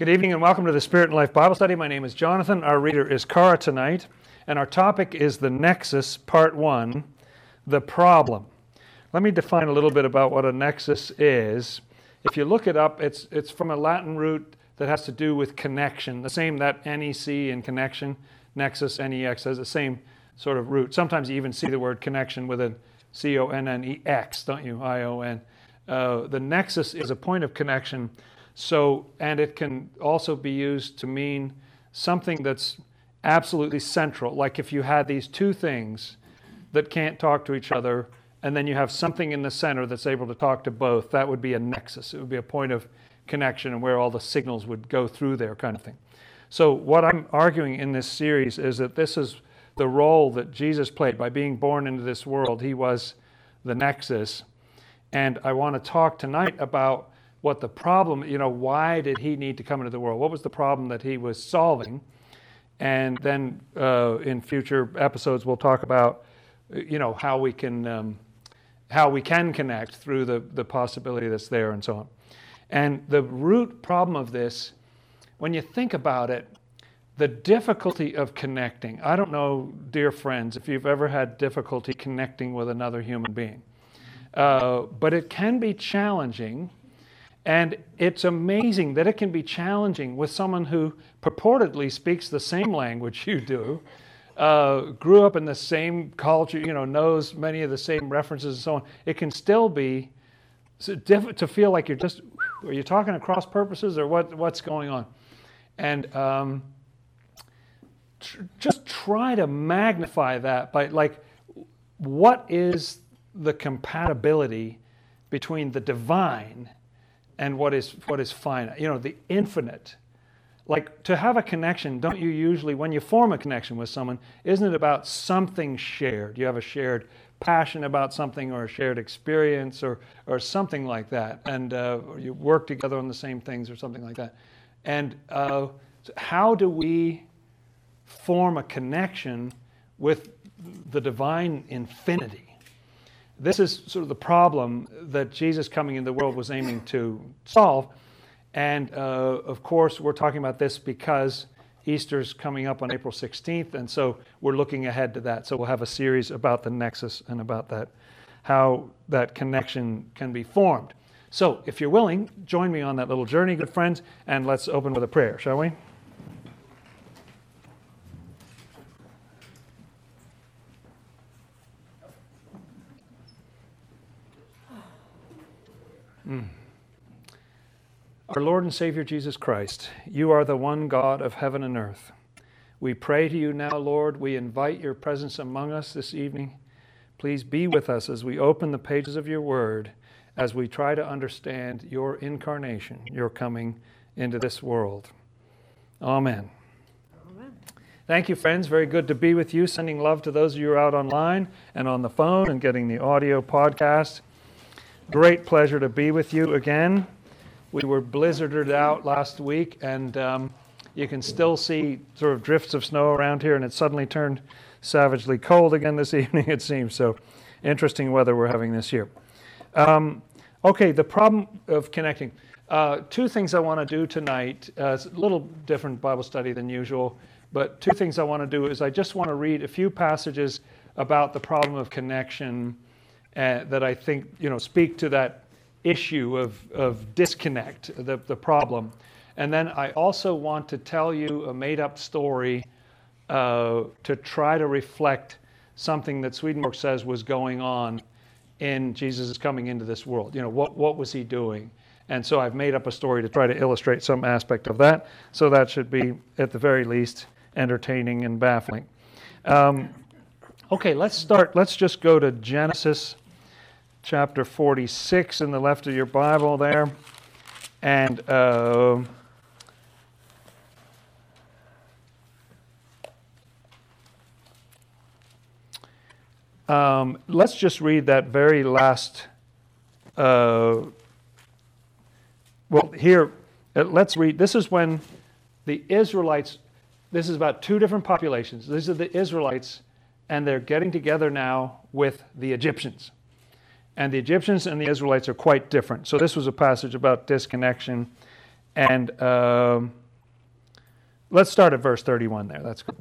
Good evening and welcome to the Spirit and Life Bible Study. My name is Jonathan. Our reader is Cara tonight, and our topic is the Nexus, Part 1 The Problem. Let me define a little bit about what a nexus is. If you look it up, it's, it's from a Latin root that has to do with connection, the same that NEC in connection, nexus, NEX, has the same sort of root. Sometimes you even see the word connection with a C O N N E X, don't you? I O N. Uh, the nexus is a point of connection so, and it can also be used to mean something that's absolutely central. Like if you had these two things that can't talk to each other, and then you have something in the center that's able to talk to both, that would be a nexus. It would be a point of connection and where all the signals would go through there, kind of thing. So, what I'm arguing in this series is that this is the role that Jesus played by being born into this world. He was the nexus. And I want to talk tonight about what the problem, you know, why did he need to come into the world? What was the problem that he was solving? And then uh, in future episodes, we'll talk about, you know, how we can, um, how we can connect through the, the possibility that's there and so on. And the root problem of this, when you think about it, the difficulty of connecting. I don't know, dear friends, if you've ever had difficulty connecting with another human being, uh, but it can be challenging and it's amazing that it can be challenging with someone who purportedly speaks the same language you do, uh, grew up in the same culture, you know, knows many of the same references and so on. It can still be difficult to feel like you're just, are you talking across purposes or what, what's going on? And um, tr- just try to magnify that by like, what is the compatibility between the divine and what is what is finite. You know, the infinite. Like to have a connection, don't you usually, when you form a connection with someone, isn't it about something shared? You have a shared passion about something or a shared experience or, or something like that. And uh, you work together on the same things or something like that. And uh, how do we form a connection with the divine infinity? This is sort of the problem that Jesus coming into the world was aiming to solve. And uh, of course, we're talking about this because Easter's coming up on April 16th, and so we're looking ahead to that. So we'll have a series about the nexus and about that, how that connection can be formed. So, if you're willing, join me on that little journey, good friends, and let's open with a prayer, shall we? Our Lord and Savior Jesus Christ, you are the one God of heaven and earth. We pray to you now, Lord. We invite your presence among us this evening. Please be with us as we open the pages of your word, as we try to understand your incarnation, your coming into this world. Amen. Amen. Thank you, friends. Very good to be with you. Sending love to those of you who are out online and on the phone and getting the audio podcast. Great pleasure to be with you again. We were blizzarded out last week, and um, you can still see sort of drifts of snow around here, and it suddenly turned savagely cold again this evening, it seems. So, interesting weather we're having this year. Um, okay, the problem of connecting. Uh, two things I want to do tonight. Uh, it's a little different Bible study than usual, but two things I want to do is I just want to read a few passages about the problem of connection uh, that I think you know speak to that issue of, of disconnect, the, the problem. And then I also want to tell you a made up story uh, to try to reflect something that Swedenborg says was going on in Jesus' coming into this world. You know, what, what was he doing? And so I've made up a story to try to illustrate some aspect of that. So that should be, at the very least, entertaining and baffling. Um, okay, let's start. Let's just go to Genesis chapter 46 in the left of your Bible there. And uh, um, let's just read that very last. Uh, well, here, uh, let's read. This is when the Israelites, this is about two different populations. These are the Israelites, and they're getting together now with the Egyptians. And the Egyptians and the Israelites are quite different. So this was a passage about disconnection. And um, let's start at verse 31 there. That's good.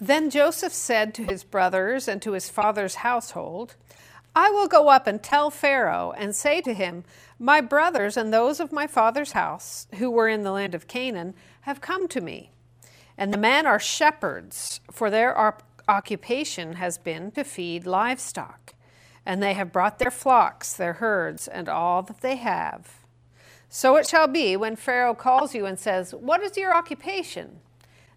Then Joseph said to his brothers and to his father's household, I will go up and tell Pharaoh and say to him, My brothers and those of my father's house, who were in the land of Canaan, have come to me. And the men are shepherds, for their occupation has been to feed livestock. And they have brought their flocks, their herds, and all that they have. So it shall be when Pharaoh calls you and says, What is your occupation?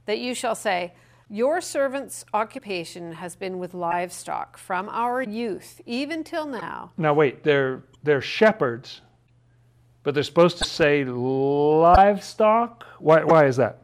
that you shall say, Your servant's occupation has been with livestock from our youth, even till now. Now, wait, they're, they're shepherds, but they're supposed to say livestock? Why, why is that?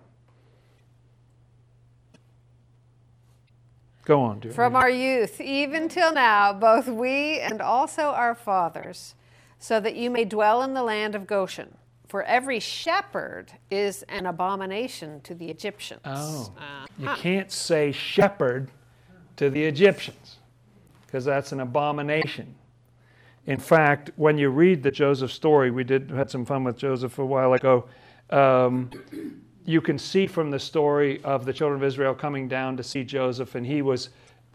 Go on, dear. From our youth, even till now, both we and also our fathers, so that you may dwell in the land of Goshen. For every shepherd is an abomination to the Egyptians. Oh. Uh, you can't say shepherd to the Egyptians because that's an abomination. In fact, when you read the Joseph story, we did had some fun with Joseph a while ago. Um, you can see from the story of the children of Israel coming down to see Joseph, and he was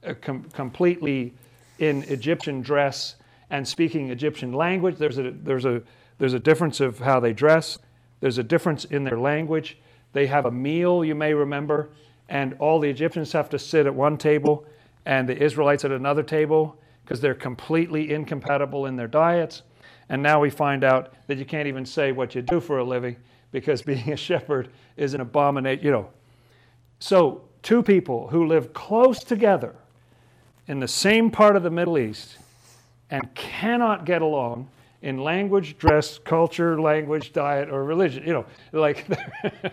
uh, com- completely in Egyptian dress and speaking Egyptian language. There's a, there's, a, there's a difference of how they dress, there's a difference in their language. They have a meal, you may remember, and all the Egyptians have to sit at one table and the Israelites at another table because they're completely incompatible in their diets. And now we find out that you can't even say what you do for a living because being a shepherd is an abomination, you know. So, two people who live close together in the same part of the Middle East and cannot get along in language, dress, culture, language, diet, or religion, you know, like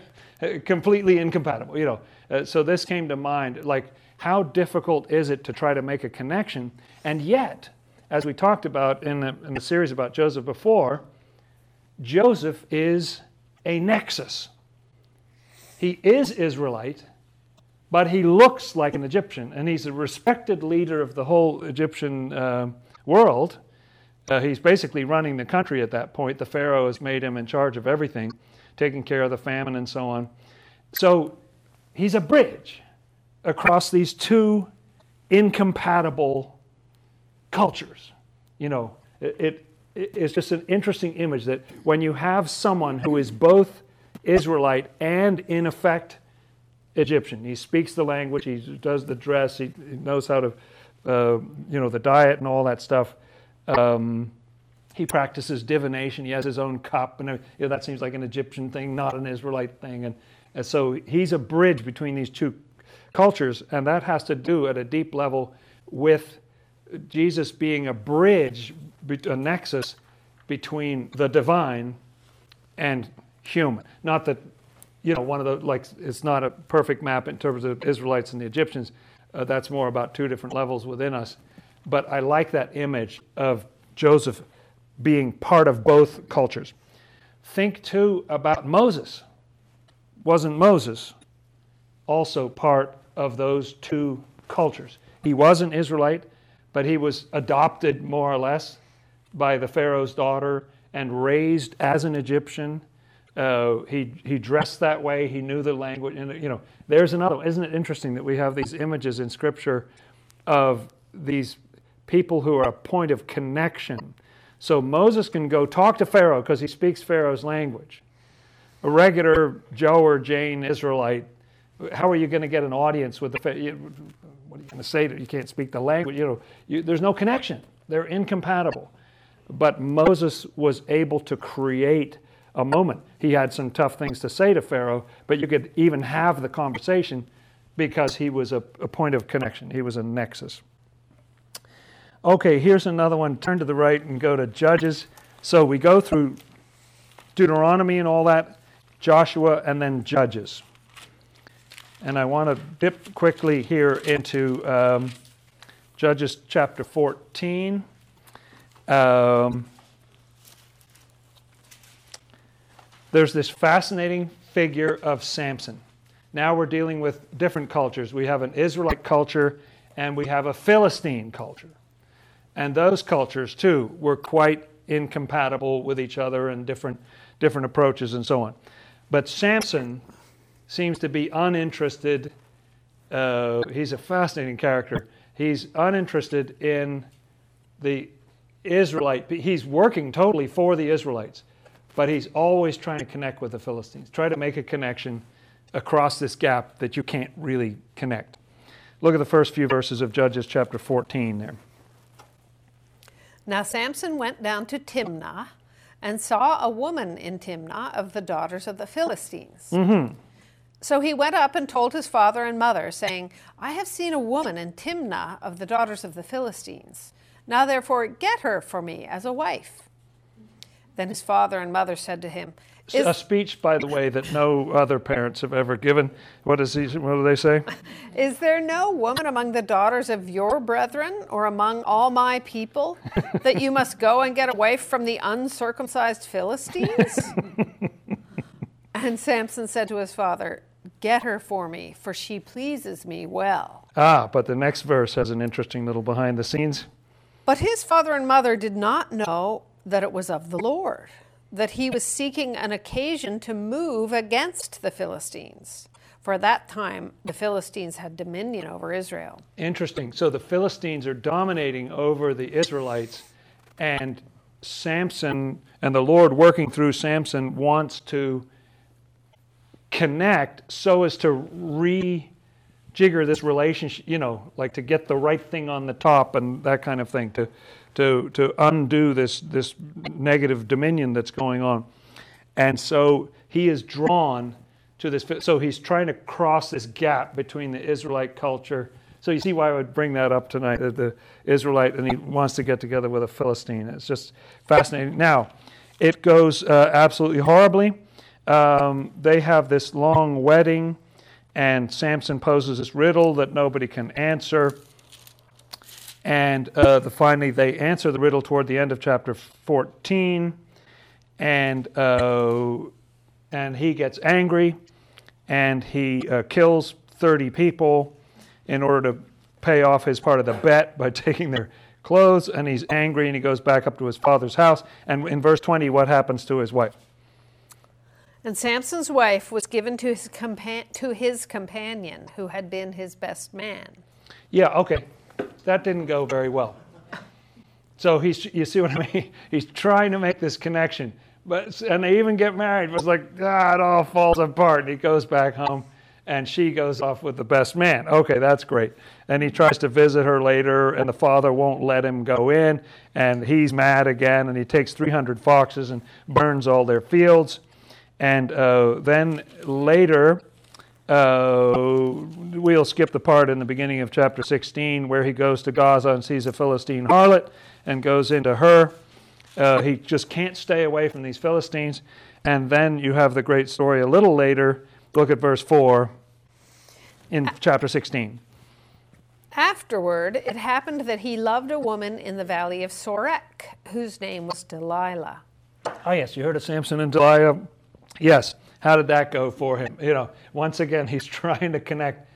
completely incompatible, you know. Uh, so, this came to mind like, how difficult is it to try to make a connection? And yet, as we talked about in the, in the series about Joseph before, Joseph is a nexus. He is Israelite, but he looks like an Egyptian, and he's a respected leader of the whole Egyptian uh, world. Uh, he's basically running the country at that point. The Pharaoh has made him in charge of everything, taking care of the famine and so on. So he's a bridge across these two incompatible cultures. You know, it, it it's just an interesting image that when you have someone who is both Israelite and, in effect, Egyptian, he speaks the language, he does the dress, he, knows how to, uh, you know, the diet and all that stuff. Um, he practices divination. He has his own cup, and you know, that seems like an Egyptian thing, not an Israelite thing. And, and so he's a bridge between these two cultures, and that has to do at a deep level with Jesus being a bridge, a nexus between the divine and human. Not that, you know, one of the, like, it's not a perfect map in terms of Israelites and the Egyptians. Uh, that's more about two different levels within us. But I like that image of Joseph being part of both cultures. Think too about Moses. Wasn't Moses also part of those two cultures? He was an Israelite, but he was adopted more or less by the Pharaoh's daughter and raised as an Egyptian. Uh, he, he dressed that way. He knew the language. And, you know, there's another. Isn't it interesting that we have these images in Scripture of these people who are a point of connection? So Moses can go talk to Pharaoh because he speaks Pharaoh's language. A regular Joe or Jane Israelite, how are you going to get an audience with the what are you going to say? To, you can't speak the language. You know, you, there's no connection. They're incompatible. But Moses was able to create a moment. He had some tough things to say to Pharaoh, but you could even have the conversation because he was a, a point of connection. He was a nexus. Okay, here's another one. Turn to the right and go to Judges. So we go through Deuteronomy and all that, Joshua, and then Judges and I want to dip quickly here into um, Judges chapter 14. Um, there's this fascinating figure of Samson. Now we're dealing with different cultures. We have an Israelite culture and we have a Philistine culture. And those cultures, too, were quite incompatible with each other and different different approaches and so on. But Samson seems to be uninterested. Uh, he's a fascinating character. He's uninterested in the Israelite. He's working totally for the Israelites, but he's always trying to connect with the Philistines, try to make a connection across this gap that you can't really connect. Look at the first few verses of Judges chapter 14 there. Now Samson went down to Timnah and saw a woman in Timnah of the daughters of the Philistines. Mm-hmm. So he went up and told his father and mother, saying, I have seen a woman in Timnah of the daughters of the Philistines. Now therefore get her for me as a wife. Then his father and mother said to him, is, a speech, by the way, that no other parents have ever given. What, is he, what do they say? Is there no woman among the daughters of your brethren or among all my people that you must go and get away from the uncircumcised Philistines? and Samson said to his father, Get her for me, for she pleases me well. Ah, but the next verse has an interesting little behind the scenes. But his father and mother did not know that it was of the Lord that he was seeking an occasion to move against the Philistines. For at that time, the Philistines had dominion over Israel. Interesting. So the Philistines are dominating over the Israelites, and Samson and the Lord working through Samson wants to connect so as to rejigger this relationship, you know, like to get the right thing on the top and that kind of thing, to to, to undo this, this negative dominion that's going on. And so he is drawn to this. So he's trying to cross this gap between the Israelite culture. So you see why I would bring that up tonight, that the Israelite, and he wants to get together with a Philistine. It's just fascinating. Now, it goes uh, absolutely horribly. Um, they have this long wedding, and Samson poses this riddle that nobody can answer. And uh, the, finally, they answer the riddle toward the end of chapter 14. And, uh, and he gets angry and he uh, kills 30 people in order to pay off his part of the bet by taking their clothes. And he's angry and he goes back up to his father's house. And in verse 20, what happens to his wife? And Samson's wife was given to his, compa- to his companion, who had been his best man. Yeah, okay that didn't go very well. So he's, you see what I mean? He's trying to make this connection. But, and they even get married. It was like, ah, it all falls apart. And he goes back home and she goes off with the best man. Okay, that's great. And he tries to visit her later, and the father won't let him go in, and he's mad again, and he takes 300 foxes and burns all their fields. And uh, then later, uh, we'll skip the part in the beginning of chapter 16 where he goes to Gaza and sees a Philistine harlot and goes into her. Uh, he just can't stay away from these Philistines. And then you have the great story a little later. Look at verse 4 in chapter 16. Afterward, it happened that he loved a woman in the valley of Sorek, whose name was Delilah. Oh, yes, you heard of Samson and Delilah? Yes. How did that go for him? You know, once again, he's trying to connect,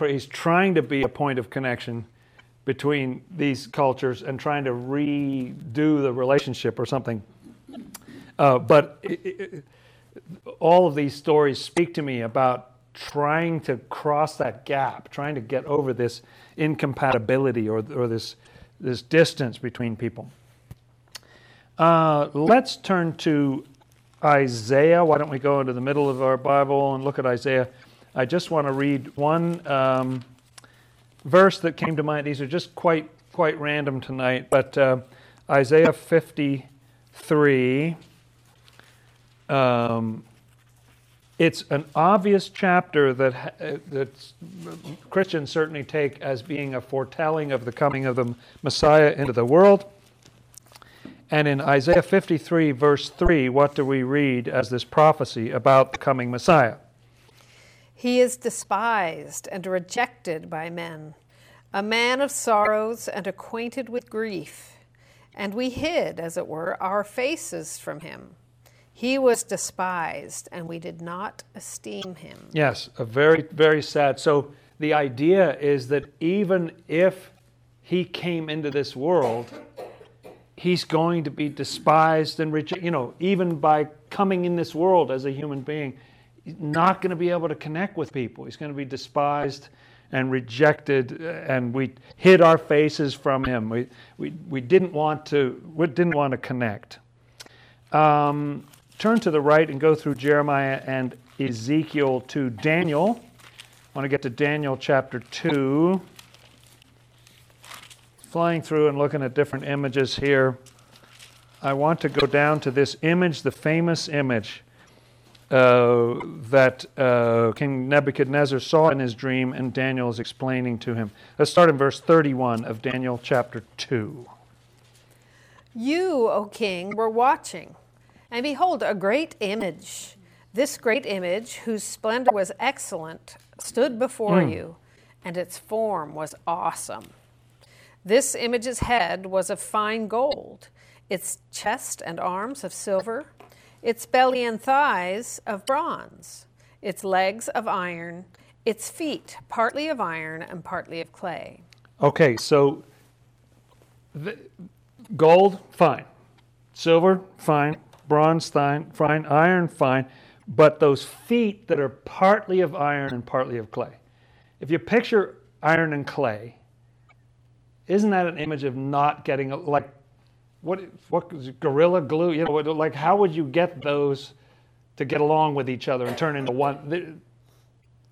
he's trying to be a point of connection between these cultures and trying to redo the relationship or something. Uh, but it, it, all of these stories speak to me about trying to cross that gap, trying to get over this incompatibility or, or this, this distance between people. Uh, let's turn to Isaiah. Why don't we go into the middle of our Bible and look at Isaiah? I just want to read one um, verse that came to mind. These are just quite quite random tonight, but uh, Isaiah 53. Um, it's an obvious chapter that uh, that Christians certainly take as being a foretelling of the coming of the Messiah into the world. And in Isaiah 53, verse 3, what do we read as this prophecy about the coming Messiah? He is despised and rejected by men, a man of sorrows and acquainted with grief. And we hid, as it were, our faces from him. He was despised, and we did not esteem him. Yes, a very, very sad. So the idea is that even if he came into this world, he's going to be despised and rejected, you know, even by coming in this world as a human being, he's not going to be able to connect with people. He's going to be despised and rejected, and we hid our faces from him. We, we, we didn't want to we didn't want to connect. Um, turn to the right and go through Jeremiah and Ezekiel to Daniel. I want to get to Daniel chapter 2 flying through and looking at different images here, I want to go down to this image, the famous image uh, that uh, King Nebuchadnezzar saw in his dream, and Daniel is explaining to him. Let's start in verse 31 of Daniel chapter 2. You, O king, were watching, and behold, a great image. This great image, whose splendor was excellent, stood before mm. you, and its form was awesome. This image's head was of fine gold, its chest and arms of silver, its belly and thighs of bronze, its legs of iron, its feet partly of iron and partly of clay. Okay, so gold, fine. Silver, fine. Bronze, fine. Fine. Iron, fine. But those feet that are partly of iron and partly of clay. If you picture iron and clay, isn't that an image of not getting like what what gorilla glue? You know, like how would you get those to get along with each other and turn into one? They're,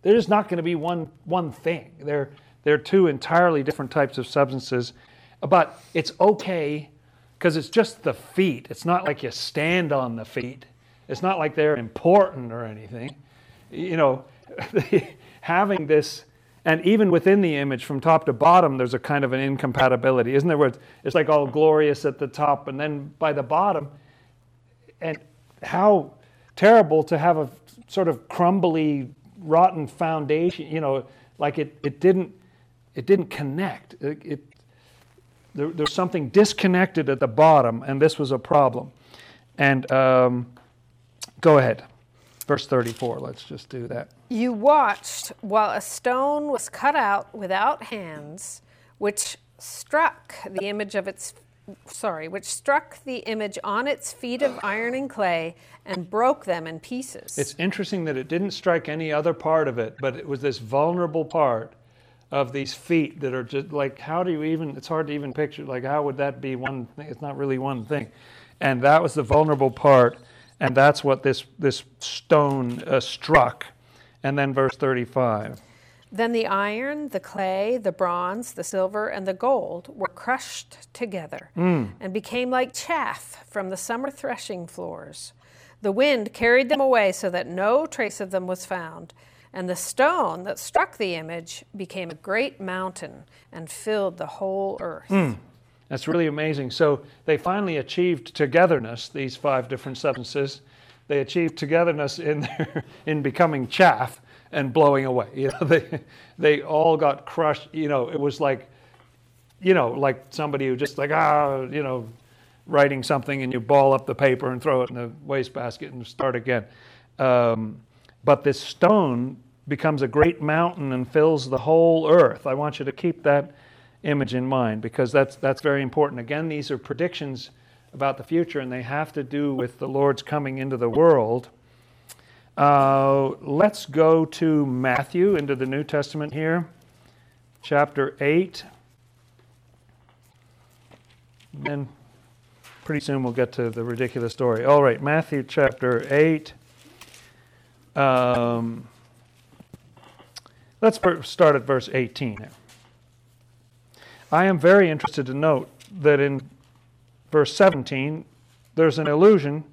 they're just not going to be one one thing. They're they're two entirely different types of substances, but it's okay because it's just the feet. It's not like you stand on the feet. It's not like they're important or anything. You know, having this and even within the image, from top to bottom, there's a kind of an incompatibility, isn't there? Where it's like all glorious at the top, and then by the bottom, and how terrible to have a sort of crumbly, rotten foundation. You know, like it, it didn't, it didn't connect. It, it there, there's something disconnected at the bottom, and this was a problem. And um, go ahead. Verse 34, let's just do that. You watched while a stone was cut out without hands, which struck the image of its sorry, which struck the image on its feet of iron and clay and broke them in pieces. It's interesting that it didn't strike any other part of it, but it was this vulnerable part of these feet that are just like how do you even it's hard to even picture like how would that be one thing it's not really one thing and that was the vulnerable part and that's what this, this stone uh, struck. And then verse 35. Then the iron, the clay, the bronze, the silver, and the gold were crushed together mm. and became like chaff from the summer threshing floors. The wind carried them away so that no trace of them was found. And the stone that struck the image became a great mountain and filled the whole earth. Mm. That's really amazing. So they finally achieved togetherness, these five different substances. They achieved togetherness in, their, in becoming chaff and blowing away. You know, they, they all got crushed. You know, it was like, you know, like somebody who just like, ah, you know, writing something and you ball up the paper and throw it in the wastebasket and start again. Um, but this stone becomes a great mountain and fills the whole earth. I want you to keep that image in mind because that's, that's very important. Again, these are predictions about the future and they have to do with the Lord's coming into the world. Uh, let's go to Matthew, into the New Testament here, chapter 8. And pretty soon we'll get to the ridiculous story. All right, Matthew chapter 8. Um, let's start at verse 18 here. I am very interested to note that in verse 17, there's an allusion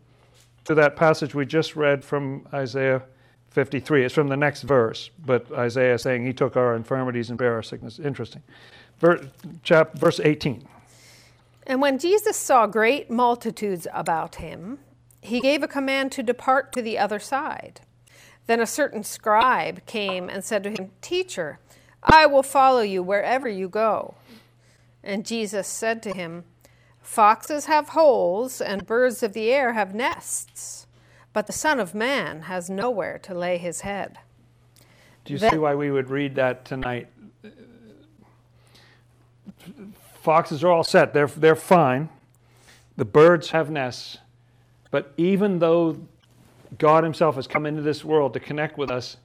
to that passage we just read from Isaiah 53. It's from the next verse, but Isaiah saying, He took our infirmities and bare our sickness. Interesting. Verse, chap, verse 18. And when Jesus saw great multitudes about him, he gave a command to depart to the other side. Then a certain scribe came and said to him, Teacher, I will follow you wherever you go. And Jesus said to him, Foxes have holes, and birds of the air have nests, but the Son of Man has nowhere to lay his head. Do you then, see why we would read that tonight? Foxes are all set, they're, they're fine. The birds have nests, but even though God Himself has come into this world to connect with us,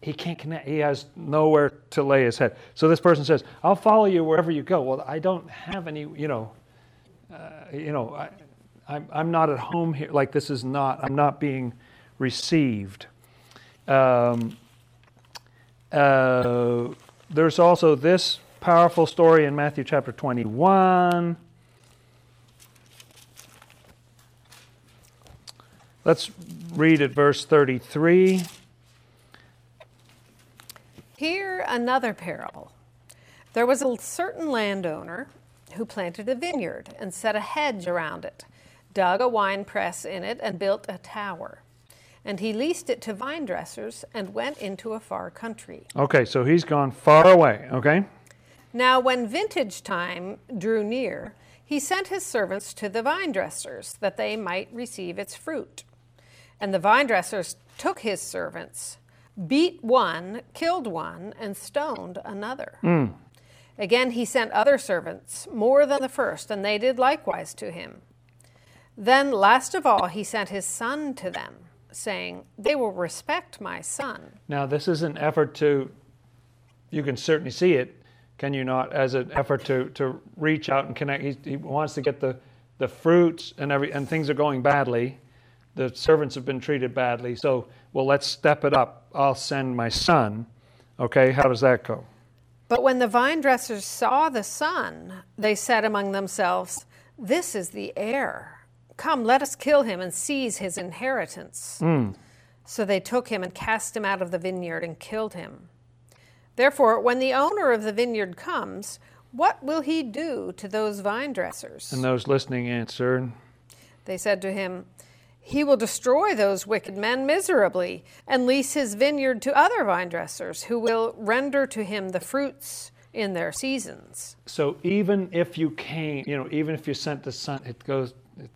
He can't connect. He has nowhere to lay His head. So this person says, "I'll follow you wherever you go." Well, I don't have any. You know, uh, you know, I, I'm I'm not at home here. Like this is not. I'm not being received. Um, uh, there's also this powerful story in Matthew chapter 21. Let's read at verse 33. Here another parable. There was a certain landowner who planted a vineyard and set a hedge around it, dug a wine press in it, and built a tower. And he leased it to vine dressers and went into a far country. Okay, so he's gone far away, okay? Now, when vintage time drew near, he sent his servants to the vine dressers that they might receive its fruit. And the vine dressers took his servants, beat one, killed one, and stoned another. Mm. Again, he sent other servants, more than the first, and they did likewise to him. Then, last of all, he sent his son to them, saying, They will respect my son. Now, this is an effort to, you can certainly see it, can you not, as an effort to, to reach out and connect. He, he wants to get the, the fruits and, every, and things are going badly. The servants have been treated badly. So, well, let's step it up. I'll send my son. Okay, how does that go? But when the vine dressers saw the son, they said among themselves, This is the heir. Come, let us kill him and seize his inheritance. Mm. So they took him and cast him out of the vineyard and killed him. Therefore, when the owner of the vineyard comes, what will he do to those vine dressers? And those listening answered, They said to him, He will destroy those wicked men miserably and lease his vineyard to other vine dressers who will render to him the fruits in their seasons. So even if you came, you know, even if you sent the son, it goes, it,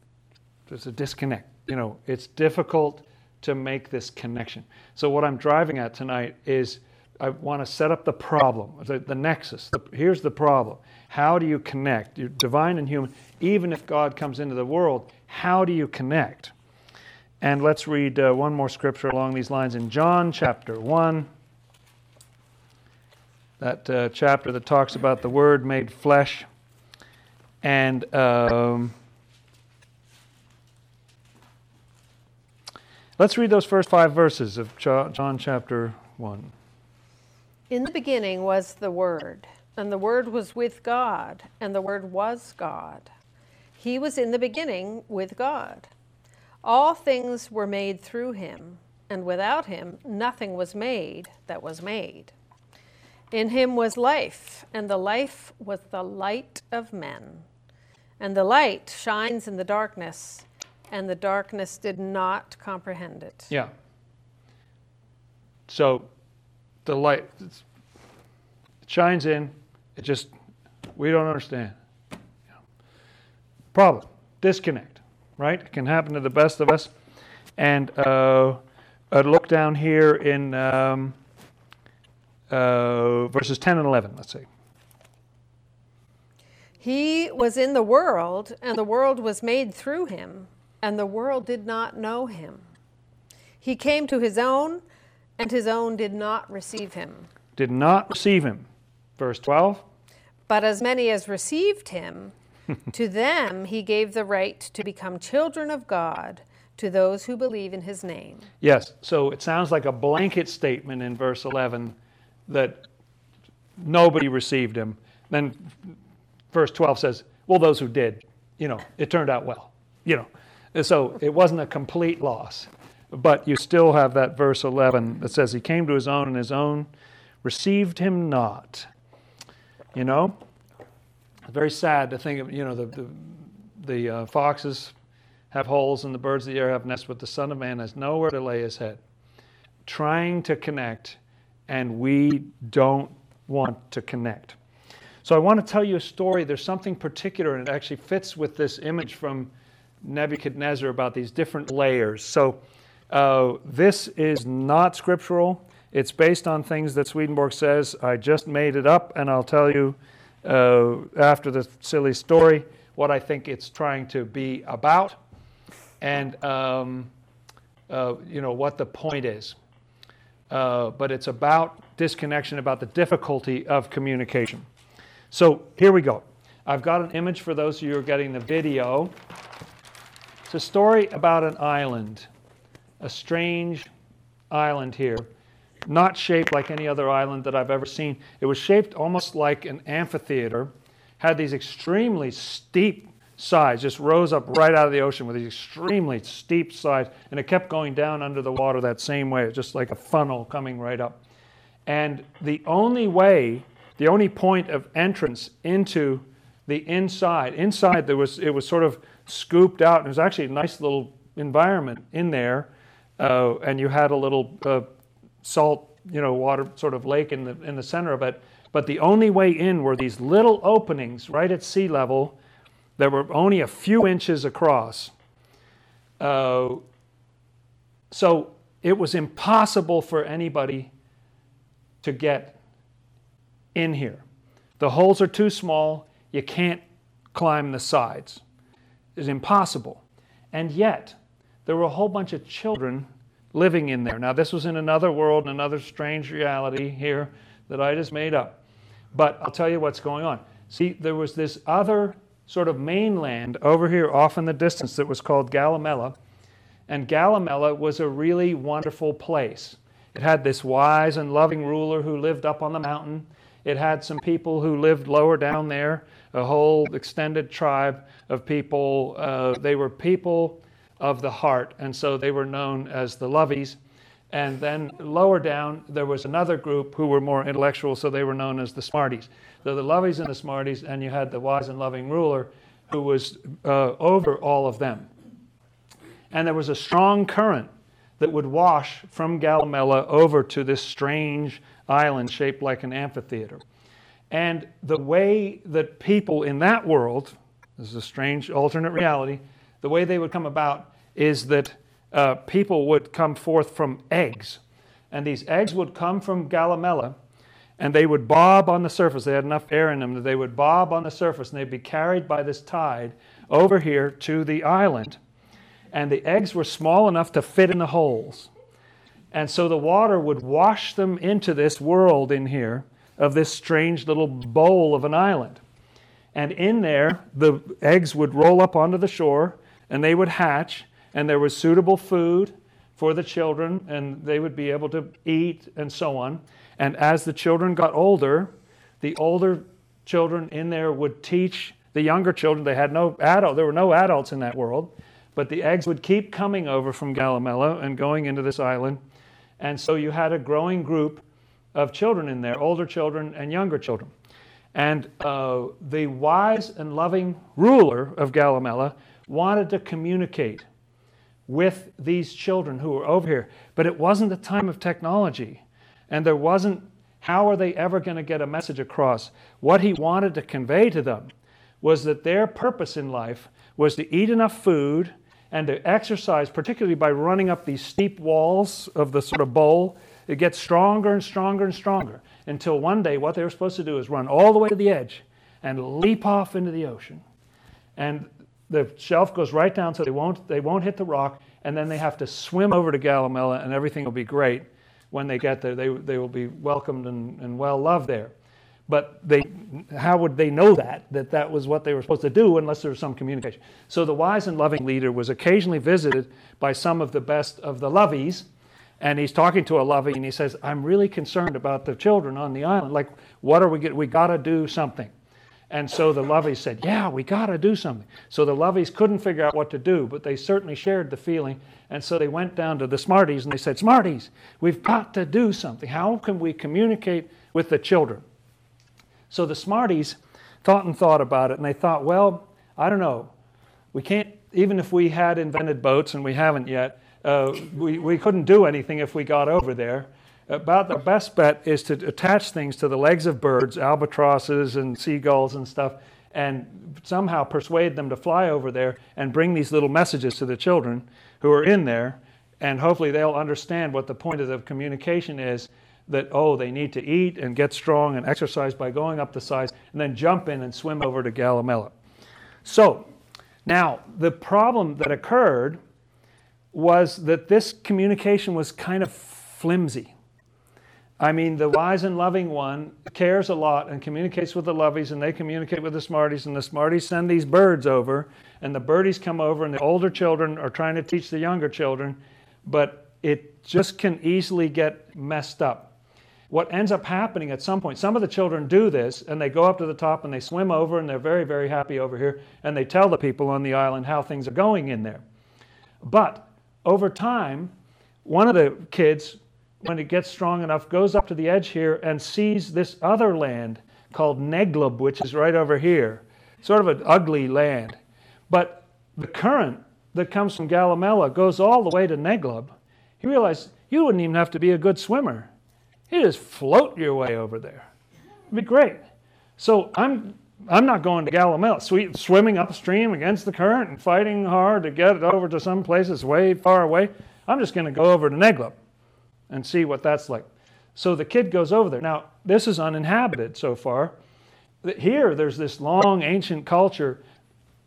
there's a disconnect. You know, it's difficult to make this connection. So what I'm driving at tonight is I want to set up the problem, the, the nexus. The, here's the problem. How do you connect? You're divine and human. Even if God comes into the world, how do you connect? And let's read uh, one more scripture along these lines in John chapter 1. That uh, chapter that talks about the Word made flesh. And um, let's read those first five verses of John chapter 1. In the beginning was the Word, and the Word was with God, and the Word was God. He was in the beginning with God. All things were made through him, and without him nothing was made that was made. In him was life, and the life was the light of men. And the light shines in the darkness, and the darkness did not comprehend it. Yeah. So the light shines in, it just, we don't understand. Problem, disconnect, right? It can happen to the best of us. And uh, look down here in um, uh, verses 10 and 11, let's see. He was in the world, and the world was made through him, and the world did not know him. He came to his own, and his own did not receive him. Did not receive him. Verse 12. But as many as received him, to them he gave the right to become children of God, to those who believe in his name. Yes, so it sounds like a blanket statement in verse 11 that nobody received him. Then verse 12 says, well, those who did, you know, it turned out well. You know, so it wasn't a complete loss. But you still have that verse 11 that says, He came to His own, and His own received Him not. You know, very sad to think of, you know, the, the, the uh, foxes have holes and the birds of the air have nests, but the Son of Man has nowhere to lay his head. Trying to connect, and we don't want to connect. So I want to tell you a story. There's something particular, and it actually fits with this image from Nebuchadnezzar about these different layers. So uh, this is not scriptural. It's based on things that Swedenborg says. I just made it up, and I'll tell you uh, after the silly story what I think it's trying to be about, and um, uh, you know what the point is. Uh, but it's about disconnection, about the difficulty of communication. So here we go. I've got an image for those of you who are getting the video. It's a story about an island, a strange island here, not shaped like any other island that I've ever seen. It was shaped almost like an amphitheater, had these extremely steep sides, just rose up right out of the ocean with these extremely steep sides, and it kept going down under the water that same way, just like a funnel coming right up. And the only way, the only point of entrance into the inside, inside there was it was sort of scooped out, and it was actually a nice little environment in there, uh, and you had a little uh, salt, you know, water sort of lake in the in the center of it. But the only way in were these little openings right at sea level that were only a few inches across. Uh, so it was impossible for anybody to get in here. The holes are too small, you can't climb the sides. It's impossible. And yet, there were a whole bunch of children living in there. Now, this was in another world, another strange reality here that I just made up. But I'll tell you what's going on. See, there was this other sort of mainland over here off in the distance that was called Galimela. And Galimela was a really wonderful place. It had this wise and loving ruler who lived up on the mountain. It had some people who lived lower down there, a whole extended tribe of people. Uh, they were people of the heart, and so they were known as the Lovies. And then lower down, there was another group who were more intellectual, so they were known as the Smarties. So the Lovies and the Smarties, and you had the wise and loving ruler who was uh, over all of them. And there was a strong current that would wash from Galimela over to this strange island shaped like an amphitheater. And the way that people in that world, this is a strange alternate reality, the way they would come about is that uh, people would come forth from eggs. And these eggs would come from Galimela and they would bob on the surface. They had enough air in them that they would bob on the surface and they'd be carried by this tide over here to the island and the eggs were small enough to fit in the holes. And so the water would wash them into this world in here of this strange little bowl of an island. And in there, the eggs would roll up onto the shore and they would hatch, and there was suitable food for the children, and they would be able to eat and so on. And as the children got older, the older children in there would teach the younger children. They had no adult, there were no adults in that world. But the eggs would keep coming over from Galimela and going into this island. And so you had a growing group of children in there, older children and younger children. And uh, the wise and loving ruler of Galimela wanted to communicate with these children who were over here. But it wasn't the time of technology. And there wasn't, how are they ever going to get a message across? What he wanted to convey to them was that their purpose in life was to eat enough food and to exercise, particularly by running up these steep walls of the sort of bowl, it gets stronger and stronger and stronger until one day what they were supposed to do is run all the way to the edge and leap off into the ocean. And the shelf goes right down so they won't, they won't hit the rock, and then they have to swim over to Galimela, and everything will be great. When they get there, they, they will be welcomed and, and well loved there. But they, how would they know that, that that was what they were supposed to do unless there was some communication? So the wise and loving leader was occasionally visited by some of the best of the loveys, and he's talking to a lovey and he says, I'm really concerned about the children on the island. Like, what are we get? We got to do something. And so the lovies said, Yeah, we got to do something. So the lovies couldn't figure out what to do, but they certainly shared the feeling. And so they went down to the Smarties and they said, Smarties, we've got to do something. How can we communicate with the children? So the Smarties thought and thought about it, and they thought, well, I don't know. We can't, even if we had invented boats, and we haven't yet, uh, we, we couldn't do anything if we got over there. About the best bet is to attach things to the legs of birds, albatrosses and seagulls and stuff, and somehow persuade them to fly over there and bring these little messages to the children who are in there, and hopefully they'll understand what the point of the communication is that, oh, they need to eat and get strong and exercise by going up the sides and then jump in and swim over to Galimela. So, now the problem that occurred was that this communication was kind of flimsy. I mean, the wise and loving one cares a lot and communicates with the lovies, and they communicate with the smarties, and the smarties send these birds over, and the birdies come over, and the older children are trying to teach the younger children, but it just can easily get messed up. What ends up happening at some point, some of the children do this, and they go up to the top and they swim over, and they're very, very happy over here, and they tell the people on the island how things are going in there. But over time, one of the kids when it gets strong enough, goes up to the edge here and sees this other land called Neglub, which is right over here. Sort of an ugly land. But the current that comes from Gallumella goes all the way to Neglub. He realized you wouldn't even have to be a good swimmer. You just float your way over there. It'd be great. So I'm I'm not going to sweet, swimming upstream against the current and fighting hard to get it over to some places way far away. I'm just going to go over to Neglub and see what that's like. So the kid goes over there. Now, this is uninhabited so far. Here, there's this long ancient culture.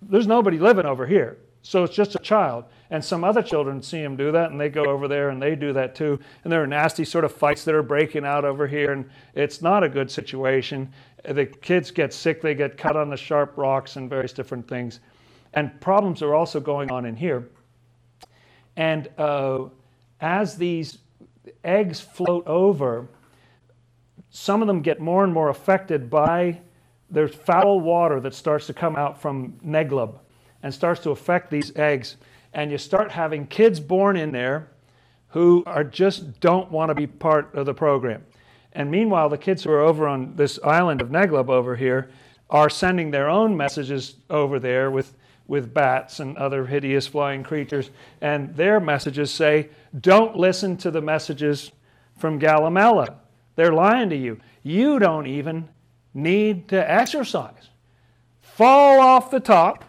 There's nobody living over here. So it's just a child. And some other children see him do that, and they go over there and they do that too. And there are nasty sort of fights that are breaking out over here, and it's not a good situation. The kids get sick, they get cut on the sharp rocks and various different things. And problems are also going on in here. And uh, as these eggs float over, some of them get more and more affected by there's foul water that starts to come out from Neglub and starts to affect these eggs. And you start having kids born in there who are just don't want to be part of the program. And meanwhile, the kids who are over on this island of Neglub over here are sending their own messages over there with with bats and other hideous flying creatures. And their messages say, don't listen to the messages from Gallumella. They're lying to you. You don't even need to exercise. Fall off the top.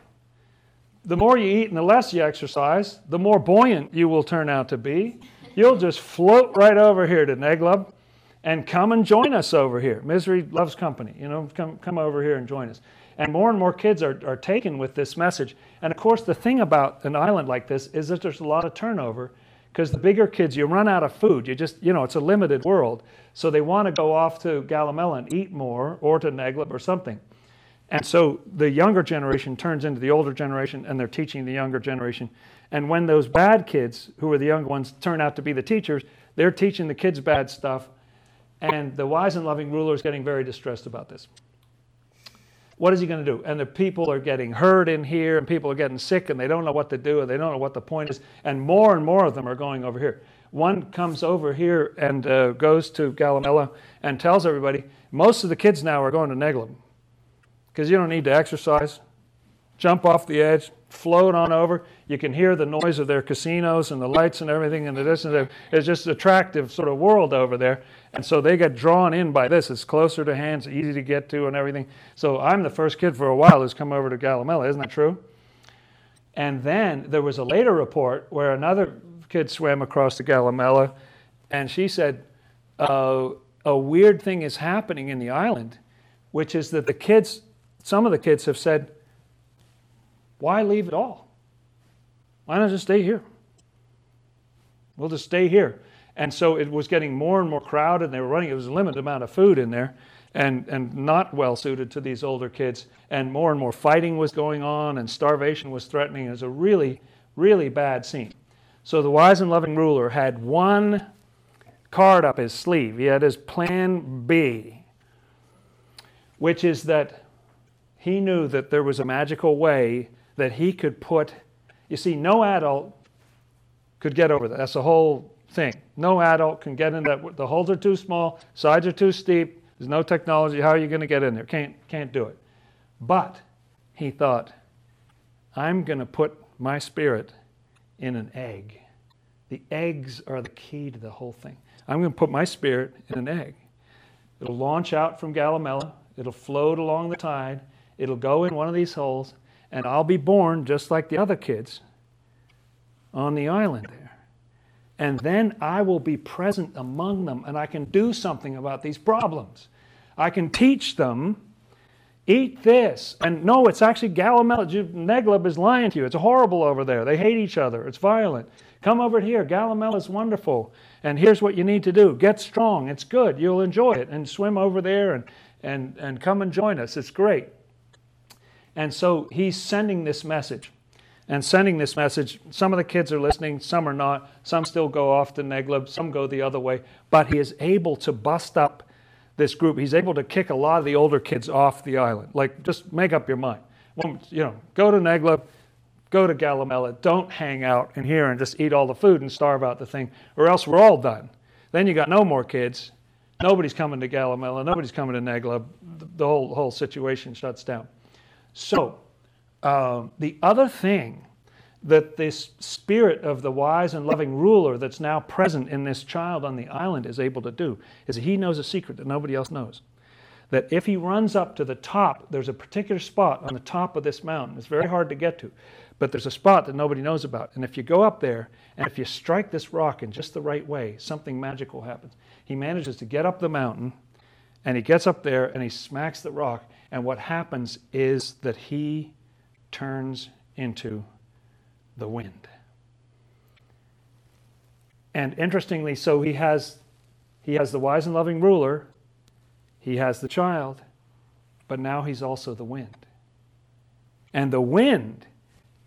The more you eat and the less you exercise, the more buoyant you will turn out to be. You'll just float right over here to Neglub and come and join us over here. Misery loves company. You know, come, come over here and join us. And more and more kids are, are taken with this message. And of course, the thing about an island like this is that there's a lot of turnover because the bigger kids, you run out of food. You just, you know, it's a limited world. So they want to go off to Gallumella and eat more or to Neglub or something. And so the younger generation turns into the older generation and they're teaching the younger generation. And when those bad kids, who are the young ones, turn out to be the teachers, they're teaching the kids bad stuff. And the wise and loving ruler is getting very distressed about this. What is he going to do? And the people are getting hurt in here, and people are getting sick, and they don't know what to do, and they don't know what the point is. And more and more of them are going over here. One comes over here and uh, goes to Gallumella and tells everybody most of the kids now are going to Neglub because you don't need to exercise. Jump off the edge, float on over. You can hear the noise of their casinos and the lights and everything and the distance. It's just attractive sort of world over there. And so they get drawn in by this. It's closer to hands, easy to get to, and everything. So I'm the first kid for a while who's come over to Gallumella. Isn't that true? And then there was a later report where another kid swam across to Gallumella, and she said, uh, a weird thing is happening in the island, which is that the kids, some of the kids have said, why leave at all? Why not just stay here? We'll just stay here. And so it was getting more and more crowded, and they were running, it was a limited amount of food in there, and, and not well suited to these older kids. And more and more fighting was going on, and starvation was threatening. It was a really, really bad scene. So the wise and loving ruler had one card up his sleeve. He had his plan B, which is that he knew that there was a magical way that he could put. You see, no adult could get over that. That's the whole thing. No adult can get in that. The holes are too small, sides are too steep. There's no technology. How are you going to get in there? Can't, can't do it. But he thought, I'm going to put my spirit in an egg. The eggs are the key to the whole thing. I'm going to put my spirit in an egg. It'll launch out from Gallumella. It'll float along the tide. It'll go in one of these holes, and I'll be born just like the other kids on the island there and then I will be present among them and I can do something about these problems. I can teach them Eat this. And no, it's actually Galamela. Neglub is lying to you. It's horrible over there. They hate each other. It's violent. Come over here. Galamela is wonderful. And here's what you need to do get strong. It's good. You'll enjoy it. And swim over there and, and, and come and join us. It's great. And so he's sending this message and sending this message. Some of the kids are listening, some are not. Some still go off to Neglub, some go the other way. But he is able to bust up this group. He's able to kick a lot of the older kids off the island. Like, just make up your mind. You know, go to Neglub, go to Galamela. Don't hang out in here and just eat all the food and starve out the thing, or else we're all done. Then you got no more kids. Nobody's coming to Galamela. Nobody's coming to Neglub. The whole, whole situation shuts down. So, um, the other thing that this spirit of the wise and loving ruler that's now present in this child on the island is able to do is he knows a secret that nobody else knows. That if he runs up to the top, there's a particular spot on the top of this mountain. It's very hard to get to, but there's a spot that nobody knows about. And if you go up there and if you strike this rock in just the right way, something magical happens. He manages to get up the mountain and he gets up there and he smacks the rock and what happens is that he turns into the wind. And interestingly, so he has he has the wise and loving ruler, he has the child, but now he's also the wind. And the wind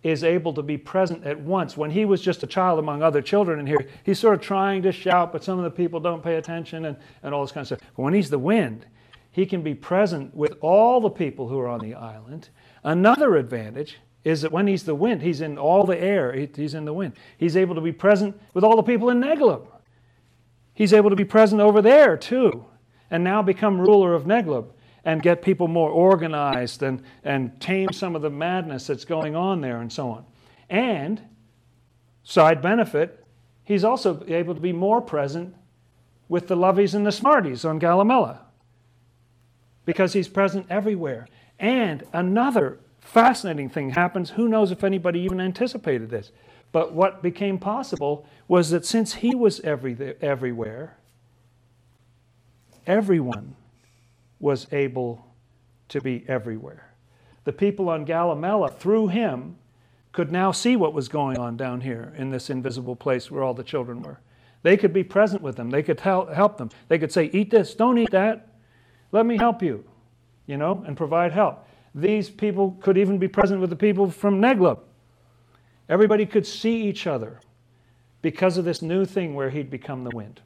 is able to be present at once. When he was just a child among other children in here, he's sort of trying to shout, but some of the people don't pay attention and, and all this kind of stuff. But when he's the wind, he can be present with all the people who are on the island. Another advantage is that when he's the wind, he's in all the air, he's in the wind. He's able to be present with all the people in Neglub. He's able to be present over there too, and now become ruler of Neglub and get people more organized and, and tame some of the madness that's going on there and so on. And, side benefit, he's also able to be more present with the lovies and the smarties on Galamela because he's present everywhere. And another fascinating thing happens. Who knows if anybody even anticipated this? But what became possible was that since he was every, everywhere, everyone was able to be everywhere. The people on Galamela, through him, could now see what was going on down here in this invisible place where all the children were. They could be present with them. They could help them. They could say, Eat this, don't eat that. Let me help you, you know, and provide help. These people could even be present with the people from Neglub. Everybody could see each other because of this new thing where he'd become the wind.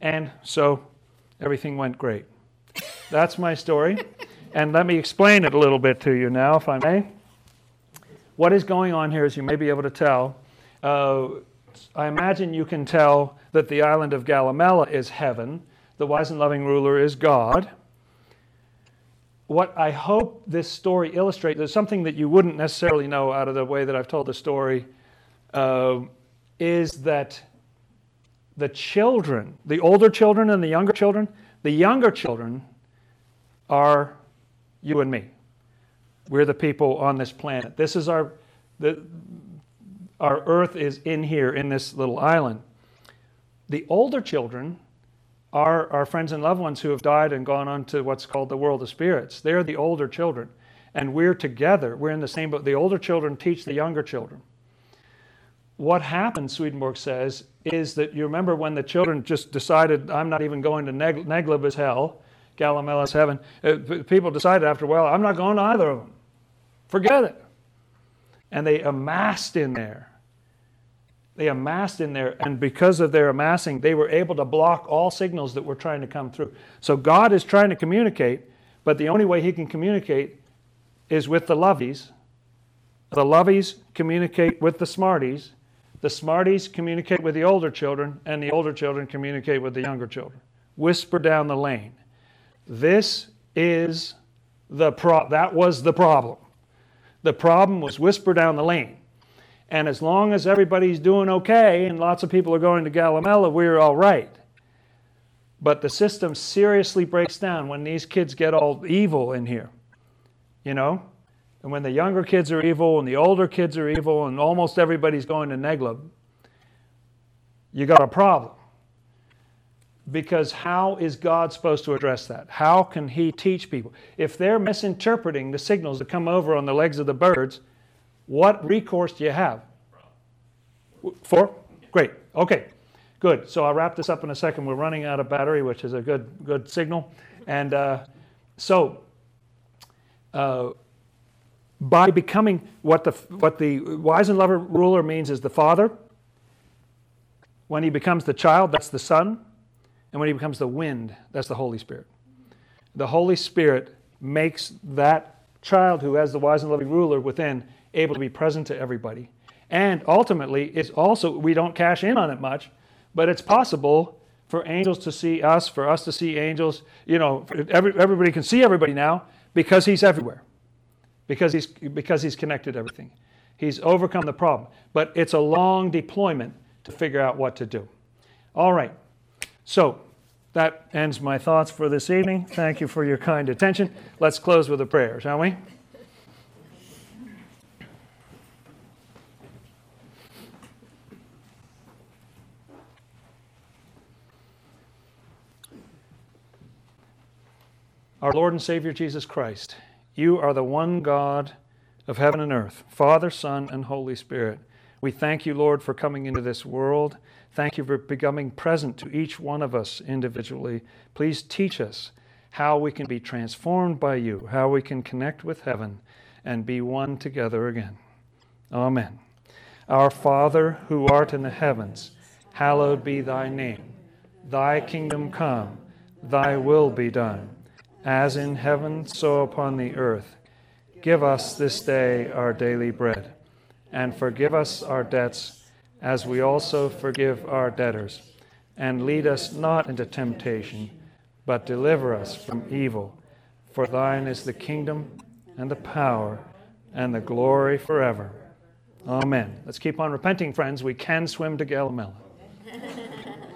And so everything went great. That's my story. and let me explain it a little bit to you now, if I may. What is going on here, as you may be able to tell, uh, I imagine you can tell that the island of Galamela is heaven the wise and loving ruler is God. What I hope this story illustrates is something that you wouldn't necessarily know out of the way that I've told the story uh, is that the children, the older children and the younger children, the younger children are you and me. We're the people on this planet. This is our, the, our earth is in here in this little island. The older children our, our friends and loved ones who have died and gone on to what's called the world of spirits. They're the older children. And we're together. We're in the same boat. The older children teach the younger children. What happened, Swedenborg says, is that you remember when the children just decided, I'm not even going to Neg- Neglub as hell, Galamela's heaven. Uh, people decided after a while, I'm not going to either of them. Forget it. And they amassed in there they amassed in there, and because of their amassing, they were able to block all signals that were trying to come through. So God is trying to communicate, but the only way He can communicate is with the loveys. The loveys communicate with the smarties. The smarties communicate with the older children, and the older children communicate with the younger children. Whisper down the lane. This is the pro- that was the problem. The problem was whisper down the lane. And as long as everybody's doing okay and lots of people are going to Galamela, we're all right. But the system seriously breaks down when these kids get all evil in here. You know? And when the younger kids are evil and the older kids are evil and almost everybody's going to Neglub, you got a problem. Because how is God supposed to address that? How can He teach people? If they're misinterpreting the signals that come over on the legs of the birds, what recourse do you have? Four? Great. Okay. Good. So I'll wrap this up in a second. We're running out of battery, which is a good good signal. And uh, so, uh, by becoming what the what the wise and lover ruler means is the father. When he becomes the child, that's the son, and when he becomes the wind, that's the Holy Spirit. The Holy Spirit makes that child who has the wise and loving ruler within able to be present to everybody. And ultimately, it's also, we don't cash in on it much, but it's possible for angels to see us, for us to see angels. You know, every, everybody can see everybody now because he's everywhere, because he's, because he's connected everything. He's overcome the problem. But it's a long deployment to figure out what to do. All right. So that ends my thoughts for this evening. Thank you for your kind attention. Let's close with a prayer, shall we? Our Lord and Savior Jesus Christ, you are the one God of heaven and earth, Father, Son, and Holy Spirit. We thank you, Lord, for coming into this world. Thank you for becoming present to each one of us individually. Please teach us how we can be transformed by you, how we can connect with heaven and be one together again. Amen. Our Father, who art in the heavens, hallowed be thy name. Thy kingdom come, thy will be done as in heaven, so upon the earth. Give us this day our daily bread, and forgive us our debts, as we also forgive our debtors. And lead us not into temptation, but deliver us from evil. For thine is the kingdom, and the power, and the glory forever. Amen. Let's keep on repenting, friends. We can swim to Galamela.